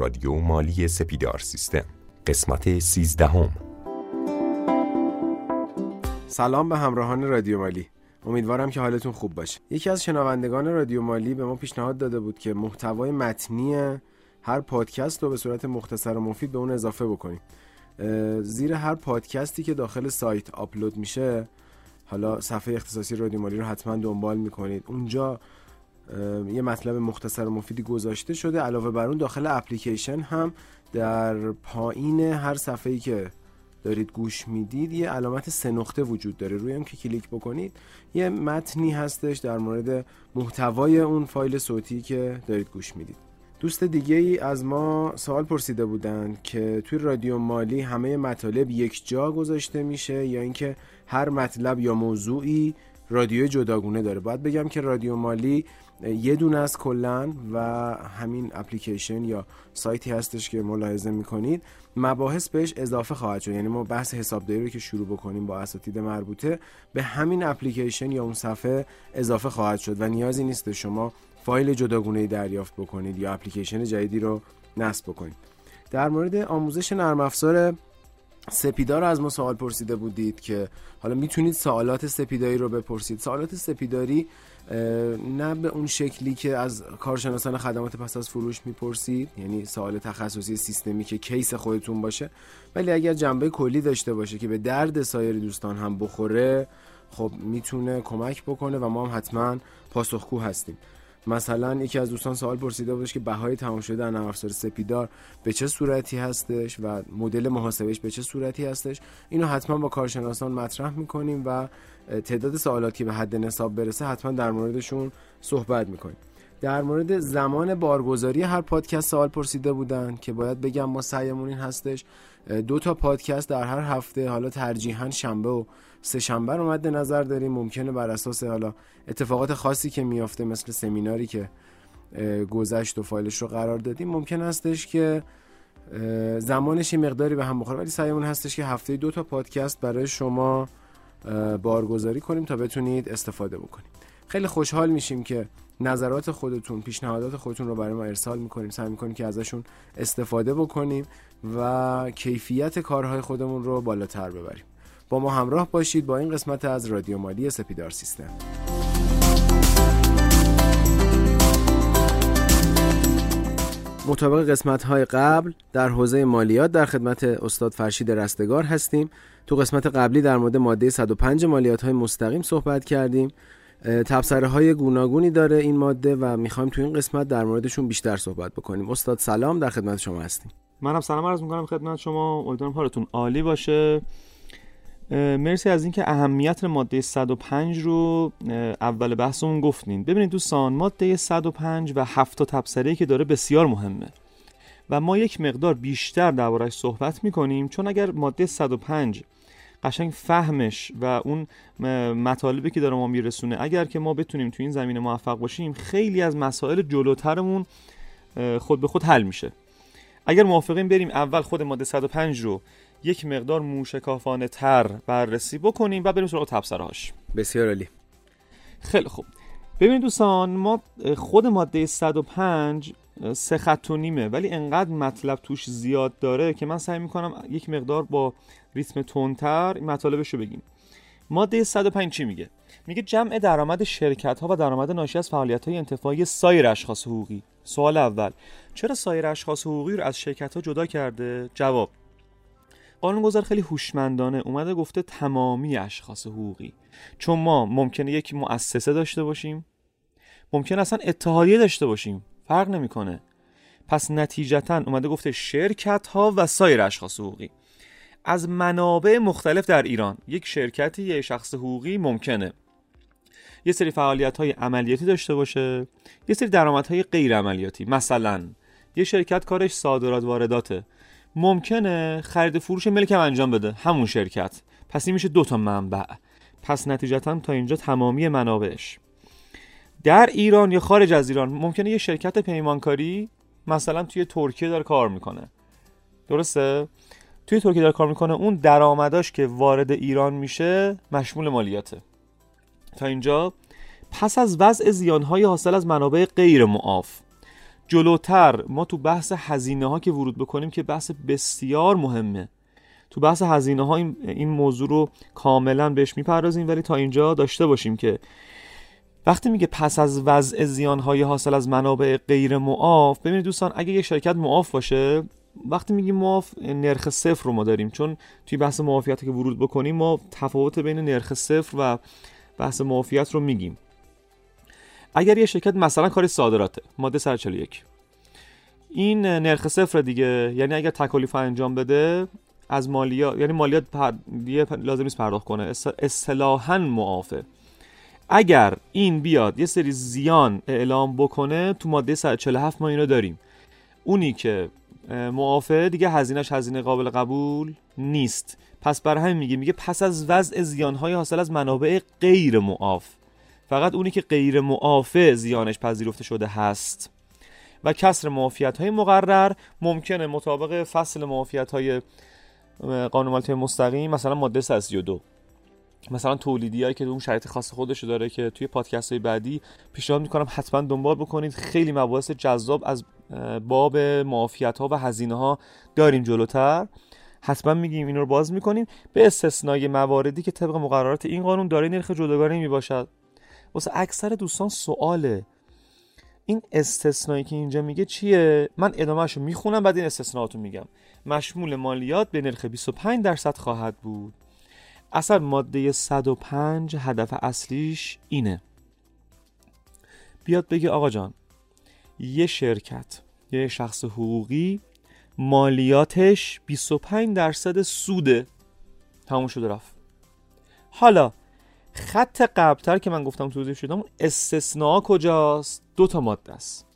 رادیو مالی سپیدار سیستم. قسمت سیزدهم. سلام به همراهان رادیو مالی. امیدوارم که حالتون خوب باشه. یکی از شنوندگان رادیو مالی به ما پیشنهاد داده بود که محتوای متنی هر پادکست رو به صورت مختصر و مفید به اون اضافه بکنیم. زیر هر پادکستی که داخل سایت آپلود میشه حالا صفحه اختصاصی رادیو مالی رو حتما دنبال می‌کنید. اونجا یه مطلب مختصر و مفیدی گذاشته شده. علاوه بر اون داخل اپلیکیشن هم در پایین هر صفحه‌ای که دارید گوش می‌دید یه علامت سه نقطه وجود داره. روی هم که کلیک بکنید یه متنی هستش در مورد محتوای اون فایل صوتی که دارید گوش می‌دید. دوست دیگه ای از ما سوال پرسیده بودن که توی رادیو مالی همه مطالب یک جا گذاشته میشه یا اینکه هر مطلب یا موضوعی رادیو جداگونه داره. باید بگم که رادیو مالی یه دونه از کلن و همین اپلیکیشن یا سایتی هستش که ملاحظه می‌کنید. مباحث بهش اضافه خواهد شد. یعنی ما بحث حسابداری رو که شروع بکنیم با اساتید مربوطه به همین اپلیکیشن یا اون صفحه اضافه خواهد شد و نیازی نیست شما فایل جداگونه دریافت بکنید یا اپلیکیشن جدیدی رو نصب بکنید. در مورد آموزش نرم افزار سپیدار از ما سوال پرسیده بودید که حالا می‌تونید سوالات سپیداری رو بپرسید. سوالات سپیداری نه به اون شکلی که از کارشناسان خدمات پس از فروش می‌پرسید یعنی سوال تخصصی سیستمی که کیس خودتون باشه ولی اگر جنبه کلی داشته باشه که به درد سایر دوستان هم بخوره خب می‌تونه کمک بکنه و ما هم حتما پاسخگو هستیم. مثلا یکی از دوستان سوال پرسیده بودش که بهای تمام شده در سپیدار به چه صورتی هستش و مدل محاسبهش به چه صورتی هستش؟ اینو حتما با کارشناسان مطرح می‌کنیم و تعداد سوالاتی که به حد نصاب برسه حتما در موردشون صحبت می‌کنیم. در مورد زمان بارگذاری هر پادکست سوال پرسیده بودن که باید بگم ما سعیمون این هستش دو تا پادکست در هر هفته حالا ترجیحاً شنبه و سه شنبه رو مد نظر داریم. ممکنه بر اساس حالا اتفاقات خاصی که میافته مثل سمیناری که گذشت و فایلش رو قرار دادیم ممکن هستش که زمانش یه مقداری به هم بخوره. ولی سعیمون هستش که هفته دو تا پادکست برای شما بارگذاری کنیم تا بتونید استفاده بکنید. خیلی خوشحال میشیم که نظرات خودتون پیشنهادات خودتون رو برای ما ارسال می‌کنیم. سعی می‌کنیم که ازشون استفاده بکنیم و کیفیت کارهای خودمون رو بالاتر ببریم. با ما همراه باشید با این قسمت از رادیو مالی سپیدار سیستم. مطابق قسمت های قبل در حوزه مالیات در خدمت استاد فرشید رستگار هستیم. تو قسمت قبلی در مورد ماده 105 مالیات های مستقیم صحبت کردیم. تبصره های گوناگونی داره این ماده و می‌خوایم تو این قسمت در موردشون بیشتر صحبت بکنیم. استاد سلام در خدمت شما هستیم. منم سلام عرض می‌کنم خدمت شما. امیدوارم حالتون عالی باشه. مرسی از اینکه اهمیت ماده 105 رو اول بحثمون گفتین. ببینید دوستان ماده 105 و هفت تبصره که داره بسیار مهمه. و ما یک مقدار بیشتر دربارهش صحبت می‌کنیم چون اگر ماده 105 قشنگ فهمش و اون مطالبی که داره ما میرسونه اگر که ما بتونیم تو این زمینه موفق باشیم خیلی از مسائل جلوترمون خود به خود حل میشه. اگر موافقیم بریم اول خود ماده 105 رو. یک مقدار موشکافانه تر بررسی بکنیم و بریم سراغ تبصره هاش بسیار عالی. خیلی خوب. ببینید دوستان ما خود ماده 105 سه خط و نیمه ولی انقدر مطلب توش زیاد داره که من سعی می‌کنم یک مقدار با ریتم تندتر این مطالبش رو بگیم ماده 105 چی میگه؟ میگه جمع درآمد شرکت ها و درآمد ناشی از فعالیت های انتفاعی سایر اشخاص حقوقی. سوال اول چرا سایر اشخاص حقوقی رو از شرکت ها جدا کرده؟ جواب قانونگذار خیلی هوشمندانه اومده گفته تمامی اشخاص حقوقی. چون ما ممکنه یک مؤسسه داشته باشیم ممکن اصلا اتحادیه داشته باشیم. فرق نمی‌کنه. پس نتیجتا اومده گفته شرکت ها و سایر اشخاص حقوقی. از منابع مختلف در ایران یک شرکتی یه شخص حقوقی ممکنه. یه سری فعالیت های عملیاتی داشته باشه. یه سری درآمدهای غیر عملیاتی. مثلا یه شرکت کارش صادرات وارداته. ممکنه خرید فروش ملک هم انجام بده. همون شرکت. پس این میشه دو تا منبع. پس نتیجتا تا اینجا تمامی منابعش. در ایران یا خارج از ایران ممکنه یه شرکت پیمانکاری مثلا توی ترکیه داره کار می‌کنه. درسته؟ توی ترکیه داره کار می‌کنه. اون درآمداش که وارد ایران میشه مشمول مالیاته. تا اینجا پس از وضع زیانهای حاصل از منابع غیر معاف. جلوتر ما تو بحث هزینه ها که ورود بکنیم که بحث بسیار مهمه. تو بحث هزینه ها این موضوع رو کاملا بهش می‌پردازیم ولی تا اینجا داشته باشیم که وقتی میگه پس از وضع زیان های حاصل از منابع غیر معاف ببینید دوستان اگه یه شرکت معاف باشه وقتی میگیم معاف نرخ صفر رو ما داریم. چون توی بحث معافیت که ورود بکنیم ما تفاوت بین نرخ صفر و بحث معافیت رو میگیم. اگر یه شرکت مثلا کار صادراته ماده 141 این نرخ صفر دیگه یعنی اگر تکالیف انجام بده از مالیات یعنی مالیات پر... لازم نیست پرداخت کنه اصطلاحا معافه. اگر این بیاد یه سری زیان اعلام بکنه تو ماده 147 ما اینو داریم. اونی که معافه دیگه هزینهش هزینه قابل قبول نیست. پس بر همین میگه میگه پس از وضع زیانهای حاصل از منابع غیر معاف. فقط اونی که غیر معافه زیانش پذیرفته شده هست. و کسر معافیت های مقرر ممکنه مطابق فصل معافیت های قانون مالیات مستقیم مثلا ماده 132 مثلا تولیدی هایی که اون شرایط خاص خودش داره که توی پادکست های بعدی پیشنهاد می‌کنم حتما دنبال بکنید. خیلی مباحث جذاب از باب معافیت ها و هزینه ها داریم جلوتر. حتما میگیم این رو باز می‌کنیم. به استثنای مواردی که طبق مقررات این قانون داره نرخ جداگانه می‌باشد. واسه اکثر دوستان سواله. این استثنایی که اینجا میگه چیه؟ من ادامهش رو می‌خونم بعد این استثناءات رو میگم. مشمول مالیات به نرخ 25 درصد خواهد بود. اصلا ماده 105 هدف اصلیش اینه. بیاد بگه آقا جان یه شرکت یه شخص حقوقی مالیاتش 25 درصد سوده. تموم شده رفت. حالا خط قبلتر که من گفتم توضیح شدم استثناء کجاست؟ دو تا ماده است.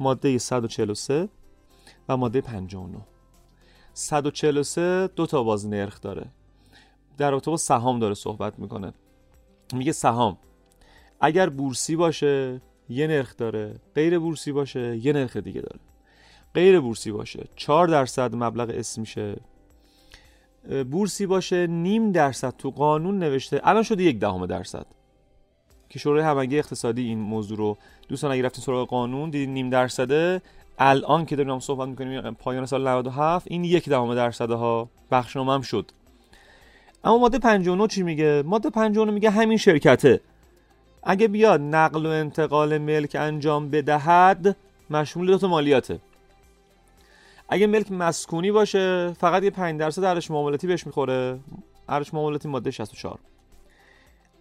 ماده 143 و ماده 59 143 دو تا باز نرخ داره. در رابطه با سهام داره صحبت می‌کنه. میگه سهام. اگر بورسی باشه یه نرخ داره. غیر بورسی باشه یه نرخ دیگه داره. غیر بورسی باشه. 4 درصد مبلغ اسم میشه. بورسی باشه نیم درصد تو قانون نوشته. الان شده یک دهم درصد. که شورای همگی اقتصادی این موضوع رو دوستان اگه رفتین سراغ قانون دیدین نیم درصده. الان که داریم صحبت می‌کنیم پایان سال 97 این یک دهم درصد ها بخشنامه هم شد. اما ماده 59 چی میگه؟ ماده 59 میگه همین شرکته. اگه بیاد نقل و انتقال ملک انجام بدهد مشمول دو مالیاته. اگه ملک مسکونی باشه فقط یه 5 درصد ارزش معاملاتی بهش می‌خوره. ارزش معاملاتی ماده 64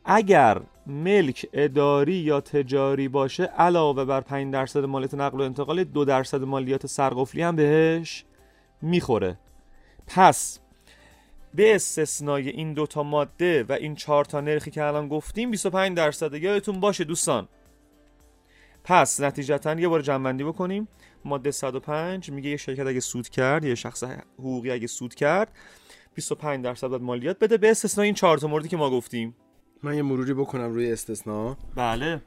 اگر ملک اداری یا تجاری باشه علاوه بر 5 درصد مالیات نقل و انتقال 2 درصد مالیات سرقفلی هم بهش می‌خوره. پس به استثنای این دوتا ماده و این چهار تا نرخی که الان گفتیم 25 درصد یادتون باشه دوستان. پس نتیجتا یه بار جمعبندی بکنیم. ماده 105 میگه یه شرکت اگه سود کرد یه شخص حقوقی اگه سود کرد 25 درصد باید مالیات بده. به استثنای این چهار تا موردی که ما گفتیم. من یه مروری بکنم روی استثناء بله.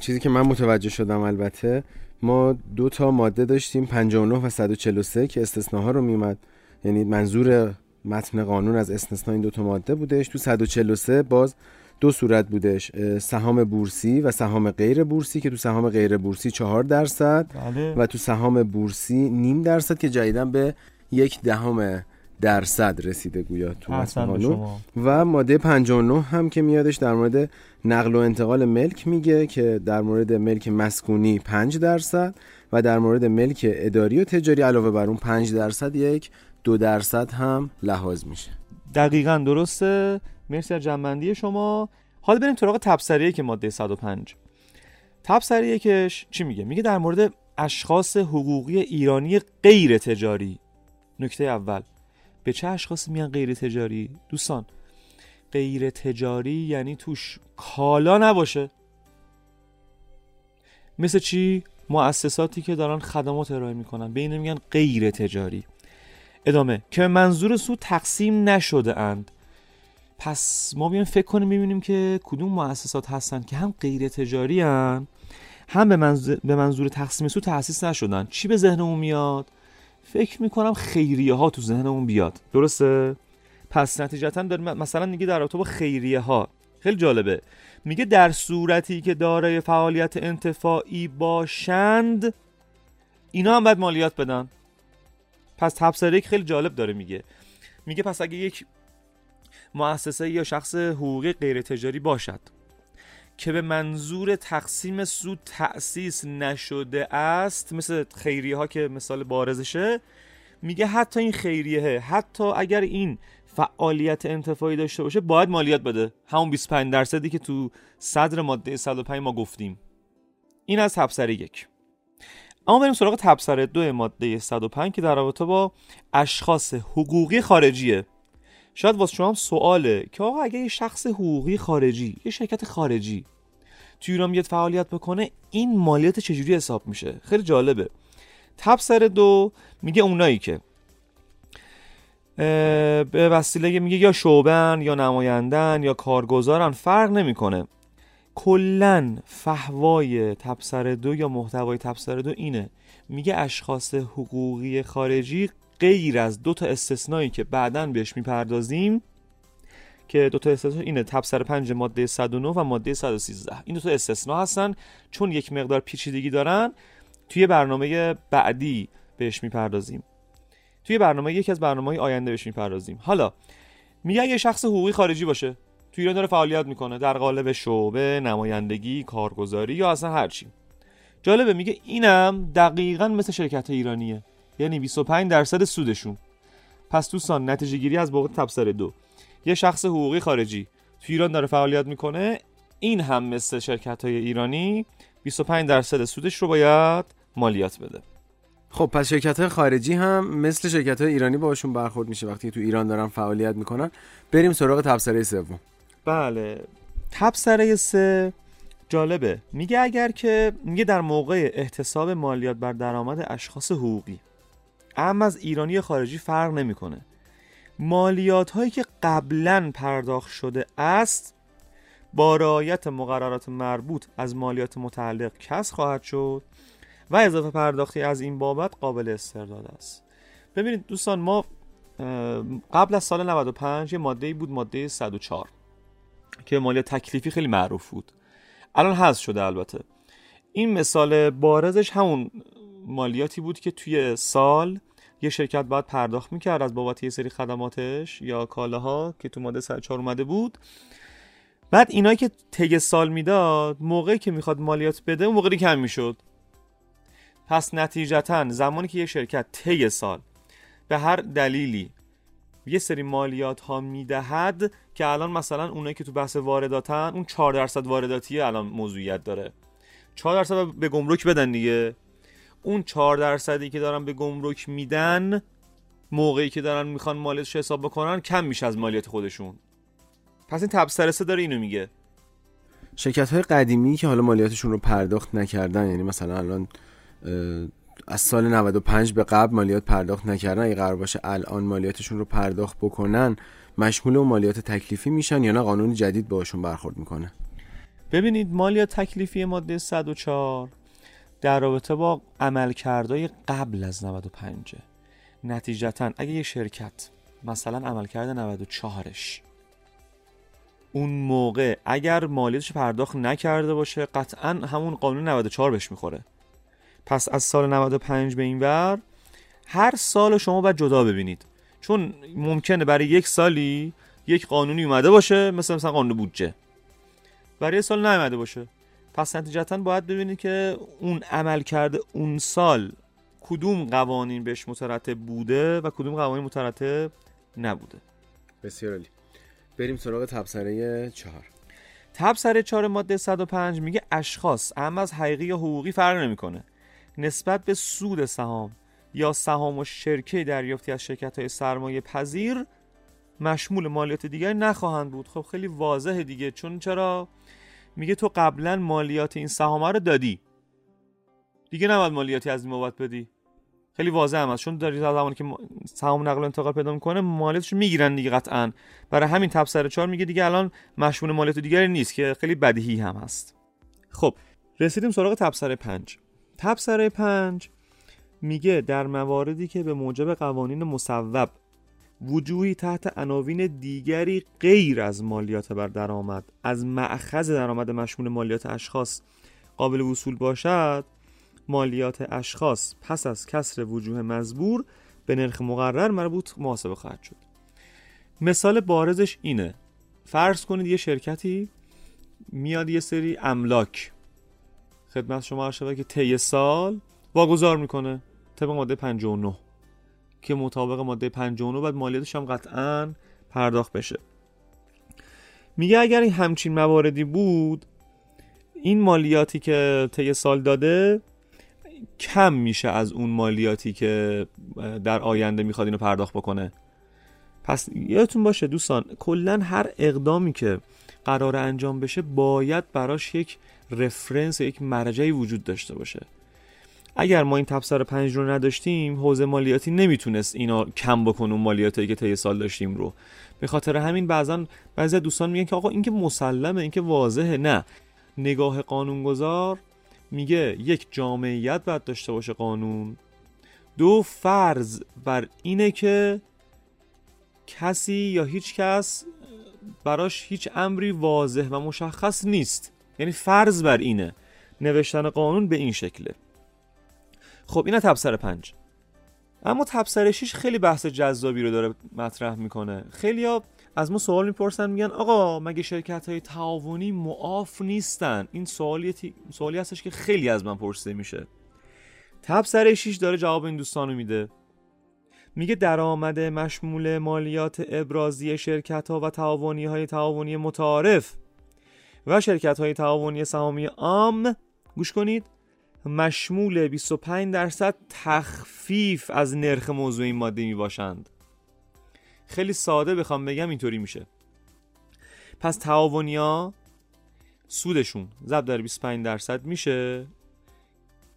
چیزی که من متوجه شدم البته ما دو تا ماده داشتیم 59 و 143 که استثناها رو میومد یعنی منظور متن قانون از استثناء این دو تا ماده بودش. تو 143 باز دو صورت بودش سهام بورسی و سهام غیر بورسی که تو سهام غیر بورسی چهار درصد بله. و تو سهام بورسی نیم درصد که جدیدن به یک دهم درصد رسیده گویا تو قانون و ماده 59 هم که میادش در مورد نقل و انتقال ملک میگه که در مورد ملک مسکونی 5 درصد و در مورد ملک اداری و تجاری علاوه بر اون 5 درصد یک دو درصد هم لحاظ میشه. دقیقا درسته. مرسی از جنبندی شما. حالا بریم سراغ تبصریه که ماده 105 تبصریه کش چی میگه؟ میگه در مورد اشخاص حقوقی ایرانی غیر تجاری نکته اول. به چه اشخاصی میان غیر تجاری دوستان غیر تجاری یعنی توش کالا نباشه. مثل چی؟ مؤسساتی که دارن خدمات ارائه می‌کنن. به میگن غیر تجاری ادامه که منظور سود تقسیم نشده اند. پس ما بیایم فکر کنیم ببینیم که کدوم مؤسسات هستن که هم غیر تجاری هن هم به منظور, به منظور تقسیم سود تأسیس نشدن. چی به ذهنمون میاد؟ فکر می‌کنم خیریه ها تو ذهنمون بیاد. درسته؟ پس نتیجتا داریم مثلا میگه در رابطه با خیریه ها خیلی جالبه. میگه در صورتی که دارای فعالیت انتفاعی باشند اینا هم باید مالیات بدن. پس تبصره خیلی جالب داره میگه. میگه پس اگه یک مؤسسه یا شخص حقوقی غیر تجاری باشد که به منظور تقسیم سود تأسیس نشده است مثل خیریه ها که مثال بارزشه میگه حتی این خیریه حتی اگر این فعالیت انتفاعی داشته باشه باید مالیات بده. همون 25 درصدی که تو صدر ماده 105 ما گفتیم. این از تبصره یک. اما بریم سراغ تبصره دو ماده 105 که در رابطه با اشخاص حقوقی خارجیه. شاید واسه شما هم سواله که آقا اگه یه شخص حقوقی خارجی یه شرکت خارجی توی ایران بیاد فعالیت بکنه این مالیات چجوری حساب میشه؟ خیلی جالبه. تبصره دو میگه اونایی که به وسیله میگه یا شعبن یا نمایندن یا کارگزارن فرق نمی‌کنه. کلا فهوای تبصره دو یا محتوای تبصره دو اینه. میگه اشخاص حقوقی خارجی غیر از دو تا استثنایی که بعدا بهش می‌پردازیم که دو تا استثنا اینه. تبصره 5 ماده 109 و ماده 113 این دو تا استثنا هستن چون یک مقدار پیچیدگی دارن. توی برنامه بعدی بهش می‌پردازیم. توی برنامه یکی از برنامه های آینده بهش می‌پردازیم. حالا میگه یه شخص حقوقی خارجی باشه توی ایران داره فعالیت می‌کنه در قالب شعبه نمایندگی کارگزاری یا اصلا هرچی جالبه میگه اینم دقیقا مثل شرکت ایرانیه. یعنی 25 درصد سودشون. پس دوستان نتیجه گیری از بابت تبصره دو. یه شخص حقوقی خارجی توی ایران داره فعالیت می‌کنه. این هم مثل شرکت های ایرانی 25 درصد سودش رو باید مالیات بده. خب پس شرکت های خارجی هم مثل شرکت های ایرانی باشون برخورد میشه وقتی تو ایران دارن فعالیت می‌کنن. بریم سراغ تبصره سوم. بله. تبصره سه. جالبه. میگه اگر که میگه در موقع احتساب مالیات بر درآمد اشخاص حقوقی اما از ایرانی خارجی فرق نمی‌کنه. مالیات هایی که قبلا پرداخت شده است با رعایت مقررات مربوط از مالیات متعلق کس خواهد شد و اضافه پرداختی از این بابت قابل استرداد است. ببینید دوستان ما قبل از سال 95 یه ماده بود ماده 104 که مالیات تکلیفی خیلی معروف بود. الان حذف شده البته. این مثال بارزش همون مالیاتی بود که توی سال یه شرکت باید پرداخت می‌کرد از بابت یه سری خدماتش یا کالاها که تو ماده 104 اومده بود. بعد اینایی که طی سال می‌داد موقعی که می‌خواد مالیات بده اون موقعی کم می‌شد. پس نتیجتا زمانی که یه شرکت طی سال به هر دلیلی یه سری مالیات ها می‌دهد که الان مثلا اونایی که تو بحث وارداتن اون 4 درصد وارداتی الان موضوعیت داره. 4 درصد به گمرک بدن دیگه. اون 4 درصدی که دارن به گمرک میدن موقعی که دارن می‌خوان مالیاتش حساب بکنن کم میشه از مالیات خودشون. پس این تبصره داره اینو میگه. شرکت های قدیمی که حالا مالیاتشون رو پرداخت نکردن یعنی مثلا الان از سال 95 به قبل مالیات پرداخت نکردن. اگه قرار باشه الان مالیاتشون رو پرداخت بکنن مشمول اون مالیات تکلیفی میشن یا نه؟ قانون جدید باشون برخورد می‌کنه. ببینید مالیات تکلیفی ماده 104 در رابطه با عملکردهای قبل از 95 نتیجتا اگه یه شرکت مثلا عملکرد 94ش اون موقع اگر مالیاتش پرداخت نکرده باشه قطعا همون قانون 94 بهش می‌خوره. پس از سال 95 به این ور هر سال شما باید جدا ببینید. چون ممکنه برای یک سالی یک قانونی اومده باشه مثل مثلا قانون بودجه. برای سال نیومده باشه. پس نتیجتا باید ببینید که اون عمل کرده اون سال کدوم قوانین بهش مترتب بوده و کدوم قوانین مترتب نبوده. بسیار عالی. بریم سراغ تبصره چهار. تبصره چهار ماده 105 میگه اشخاص اما از حقیقی یا حقوقی فرق نمی‌کنه. نسبت به سود سهام یا سهام و شرکه دریافتی از شرکت های سرمایه پذیر مشمول مالیات دیگر نخواهند بود. خب خیلی واضحه دیگه. چون چرا؟ میگه تو قبلا مالیات این سهام رو دادی. دیگه نباید مالیاتی از این بابت بدی. خیلی واضح هم هست. چون داری زمانی که سهام نقل و انتقال پیدا می‌کنه مالیاتش می‌گیرن دیگه قطعا. برای همین تبصره 4 میگه دیگه الان مشمول مالیات دیگری نیست که خیلی بدیهی هم هست. خب رسیدیم سراغ تبصره 5 تبصره 5 میگه در مواردی که به موجب قوانین مصوب وجوهی تحت عناوین دیگری غیر از مالیات بر درآمد از معخذ درآمد مشمول مالیات اشخاص قابل وصول باشد مالیات اشخاص پس از کسر وجوه مزبور به نرخ مقرر مربوط محاسبه خواهد شد. مثال بارزش اینه. فرض کنید یه شرکتی میاد یه سری املاک. خدمت شما عرض که طی سال واگذار می‌کنه طبق ماده 59 که مطابق ماده 59 بعد مالیاتش هم قطعا پرداخت بشه. میگه اگر این همچین مواردی بود این مالیاتی که طی سال داده کم میشه از اون مالیاتی که در آینده می‌خواد اینو پرداخت بکنه. پس یادتون باشه دوستان کلا هر اقدامی که قرار انجام بشه باید براش یک رفرنس یک مرجعی وجود داشته باشه. اگر ما این تبصره پنج رو نداشتیم حوزه مالیاتی نمی‌تونست اینا کم بکنه اون مالیاتی که طی سال داشتیم رو. به خاطر همین بعضا بعضی دوستان میگن که آقا این که مسلمه این که واضحه. نه. نگاه قانونگذار میگه یک جامعیت باید داشته باشه قانون. دو فرض بر اینه که کسی یا هیچ کس براش هیچ امری واضح و مشخص نیست. یعنی فرض بر اینه نوشتن قانون به این شکله. خب اینا تبصره پنج. اما تبصره 6 خیلی بحث جذابی رو داره مطرح می‌کنه. خیلی ها از ما سوال می‌پرسن میگن آقا مگه شرکت های تعاونی معاف نیستن؟ این سوالی, سوالی هستش که خیلی از من پرسیده میشه. تبصره 6 داره جواب این دوستان رو میده. میگه درآمد مشمول مالیات ابرازی شرکت ها و تعاونی های تعاونی متعارف و شرکت های تعاونی سهامی عام گوش کنید مشمول 25 درصد تخفیف از نرخ موضوع این ماده می باشند خیلی ساده بخوام بگم اینطوری میشه. پس تعاونیا سودشون ضرب در 25 درصد میشه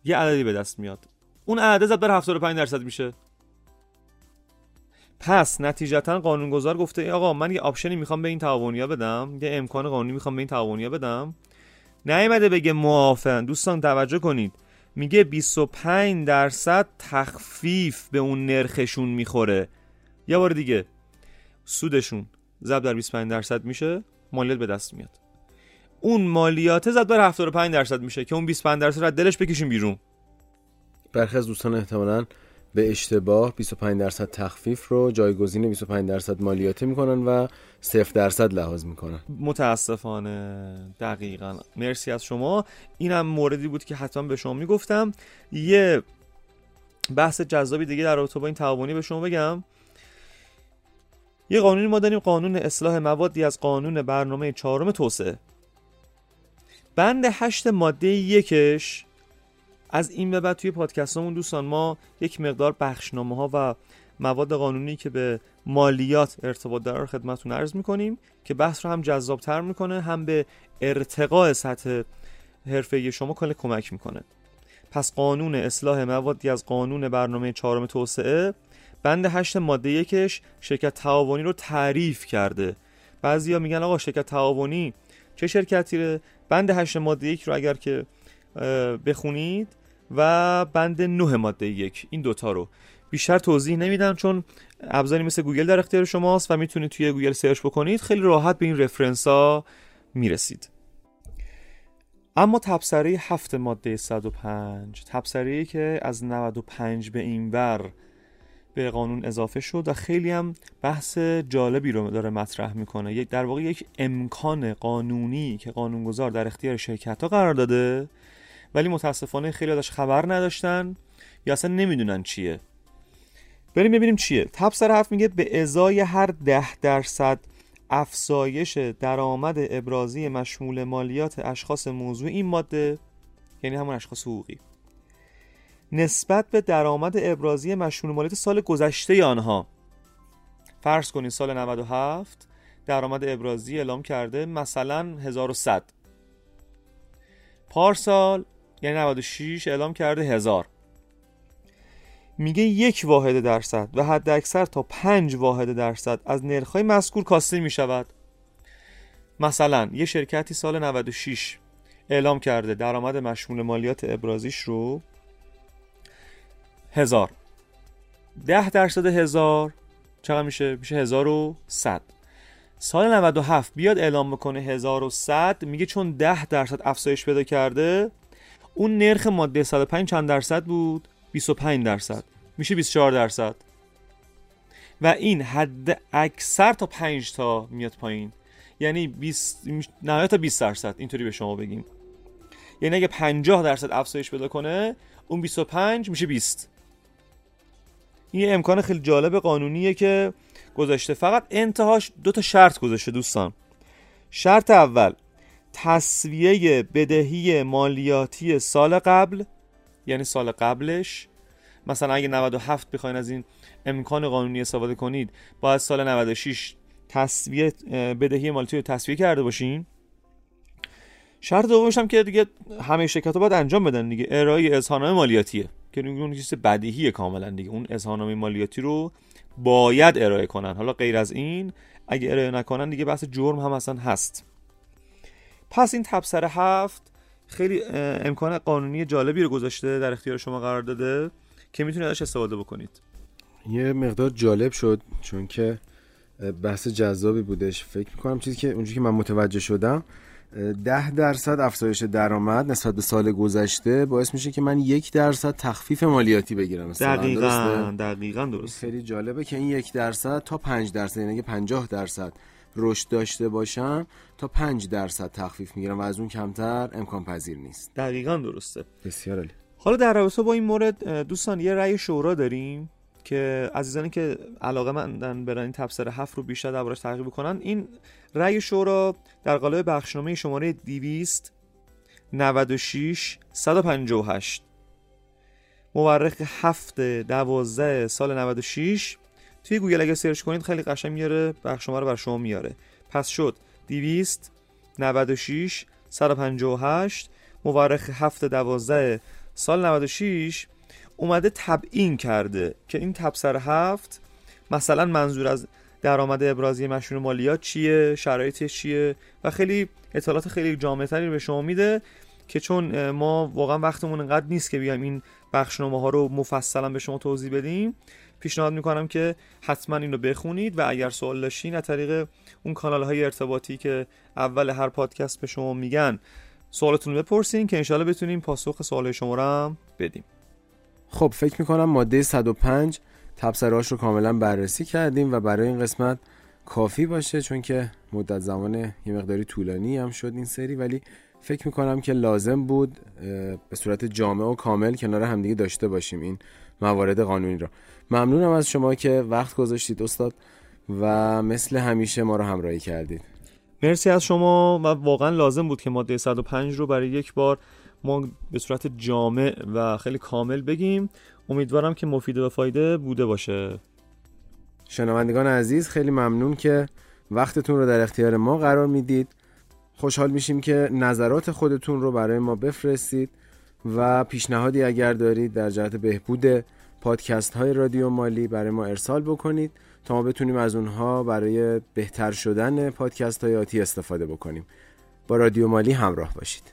یه عددی به دست میاد. اون عدد ضرب در 75 درصد میشه. پس نتیجتا قانونگذار گفته ای آقا من یه آپشنی می‌خوام به این تعاونیا بدم یه امکان قانونی می‌خوام به این تعاونیا بدم. نیومده بگه موافقن دوستان توجه کنید. میگه 25 درصد تخفیف به اون نرخشون می‌خوره. یه بار دیگه. سودشون ضرب در 25 درصد میشه مالیات به دست میاد. اون مالیات زد بر 75 درصد میشه که اون 25 درصد رو دلش بکشیم بیرون. برخی از دوستان احتمالاً به اشتباه 25 درصد تخفیف رو جایگزین 25 درصد مالیاتی می‌کنن و 0 درصد لحاظ می‌کنن. متاسفانه دقیقا. مرسی از شما. اینم موردی بود که حتما به شما می‌گفتم. یه بحث جذابی دیگه در رابطه با این تعاونی به شما بگم. یه قانونی ما داریم قانون اصلاح موادی از قانون برنامه چهارم توسعه. بند هشت ماده یکش از این به بعد توی پادکستمون دوستان ما یک مقدار بخشنامه ها و مواد قانونی که به مالیات ارتباط داره خدمتتون عرض می‌کنیم که بحث رو هم جذابتر می‌کنه هم به ارتقاء سطح حرفه شما کل کمک می‌کنه. پس قانون اصلاح موادی از قانون برنامه چهارم توسعه بند هشت ماده یکش شرکت تعاونی رو تعریف کرده. بعضیا میگن آقا شرکت تعاونی چه شرکتی بند هشت ماده یک رو اگر که بخونید و بند نه ماده یک. این دوتا رو بیشتر توضیح نمیدم چون ابزاری مثل گوگل در اختیار شماست و می‌تونید توی گوگل search بکنید. خیلی راحت به این reference ها می‌رسید. اما تبصره هفت ماده 105 تبصره که از 95 به این ور به قانون اضافه شد و خیلی هم بحث جالبی رو داره مطرح می‌کنه. یک در واقع یک امکان قانونی که قانونگذار در اختیار شرکت ها قرار داده ولی متاسفانه خیلی ازش خبر نداشتن یا اصلا نمی‌دونن چیه. بریم ببینیم چیه. تبصر هفت میگه به ازای هر ده درصد افزایش درآمد ابرازی مشمول مالیات اشخاص موضوع این ماده یعنی همون اشخاص حقوقی نسبت به درآمد ابرازی مشمول مالیات سال گذشته آنها. فرض کنید سال 97 درآمد ابرازی اعلام کرده مثلا 1100 پارسال یعنی 96 اعلام کرده هزار. میگه یک واحد درصد و حد اکثر تا پنج واحد درصد از نرخهای مذکور کاسته می‌شود. مثلا یه شرکتی سال 96 اعلام کرده درآمد مشمول مالیات ابرازیش رو هزار. ده درصد هزار چقدر میشه؟ میشه هزار و صد. سال 97 بیاد اعلام بکنه 1100 میگه چون ده درصد افزایش پیدا کرده اون نرخ ماده 105 چند درصد بود؟ 25 درصد. میشه 24 درصد. و این حد اکثر تا 5 تا میاد پایین. یعنی 20 نهایت تا 20 درصد. اینطوری به شما بگیم. یعنی اگه 50 درصد افزایش پیدا کنه اون 25 میشه 20 این امکان خیلی جالب قانونیه که گذاشته فقط انتهاش دو تا شرط گذاشته دوستان. شرط اول تصویه بدهی مالیاتی سال قبل یعنی سال قبلش. مثلا اگه 97 بخواین از این امکان قانونی استفاده کنید باید سال 96 تصویه بدهی مالیاتی رو تصویه کرده باشین. شرط دومش هم که دیگه همه شرکت ها باید انجام بدن دیگه. ارائه اظهارنامه مالیاتیه که اون چیز بدیهی کاملا دیگه. اون اظهارنامه مالیاتی رو باید ارائه کنن. حالا غیر از این اگه ارائه نکنن دیگه بحث جرم هم اصلا هست. پس این تبصره هفت خیلی امکان قانونی جالبی رو گذاشته در اختیار شما قرار داده که می‌تونید ازش استفاده بکنید. یه مقدار جالب شد چون که بحث جذابی بودش. فکر می‌کنم چیزی که اونجوری که من متوجه شدم ده درصد افزایش درآمد نسبت به سال گذشته باعث میشه که من یک درصد تخفیف مالیاتی بگیرم. دقیقا درسته؟ دقیقا درست خیلی جالبه که این یک درصد تا پنج درصد یعنی پنجاه درصد رشد داشته باشم تا پنج درصد تخفیف می‌گیرم و از اون کمتر امکان پذیر نیست. دقیقا درسته. بسیار عالی. حالا در رابطه با این مورد دوستان یه رأی شورا داریم که عزیزانی که علاقه مندن برن این تبصره هفت رو بیشتر دربارش تحقیق بکنن این رأی شورا در قالب بخشنامه شماره 200 96 158 مورخ 7 12 سال 96 توی گوگل اگه search کنید خیلی قشنگ میاره بخشنامه رو بر شما میاره. پس شد. 200 96 158 مورخ 7 12 سال 96 اومده تبیین کرده که این تبصر هفت مثلا منظور از درآمد ابرازی مشمول مالیات چیه شرایطش چیه و خیلی اطلاعات خیلی جامع تری به شما میده که چون ما واقعا وقتمون انقدر نیست که بیایم این بخشنامه ها رو مفصلا به شما توضیح بدیم. پیشنهاد می‌کنم که حتما این رو بخونید و اگر سوال داشتین از طریق اون کانال های ارتباطی که اول هر پادکست به شما میگن سوالتون رو بپرسین که انشالله بتونیم پاسخ سوال شما رو هم بدیم. خب فکر می‌کنم ماده 105 تبصراش رو کاملا بررسی کردیم و برای این قسمت کافی باشه چون که مدت زمان یه مقداری طولانی هم شد این سری ولی فکر می‌کنم که لازم بود به صورت جامع و کامل کنار همدیگه داشته باشیم. این موارد قانونی را ممنونم از شما که وقت گذاشتید استاد و مثل همیشه ما رو همراهی کردید. مرسی از شما و واقعا لازم بود که ماده 105 رو برای یک بار ما به صورت جامع و خیلی کامل بگیم. امیدوارم که مفید و فایده بوده باشه. شنوندگان عزیز خیلی ممنون که وقتتون رو در اختیار ما قرار می‌دید. خوشحال میشیم که نظرات خودتون رو برای ما بفرستید. و پیشنهادی اگر دارید در جهت بهبود پادکست های رادیو مالی برای ما ارسال بکنید تا ما بتونیم از اونها برای بهتر شدن پادکست های آتی استفاده بکنیم. با رادیو مالی همراه باشید.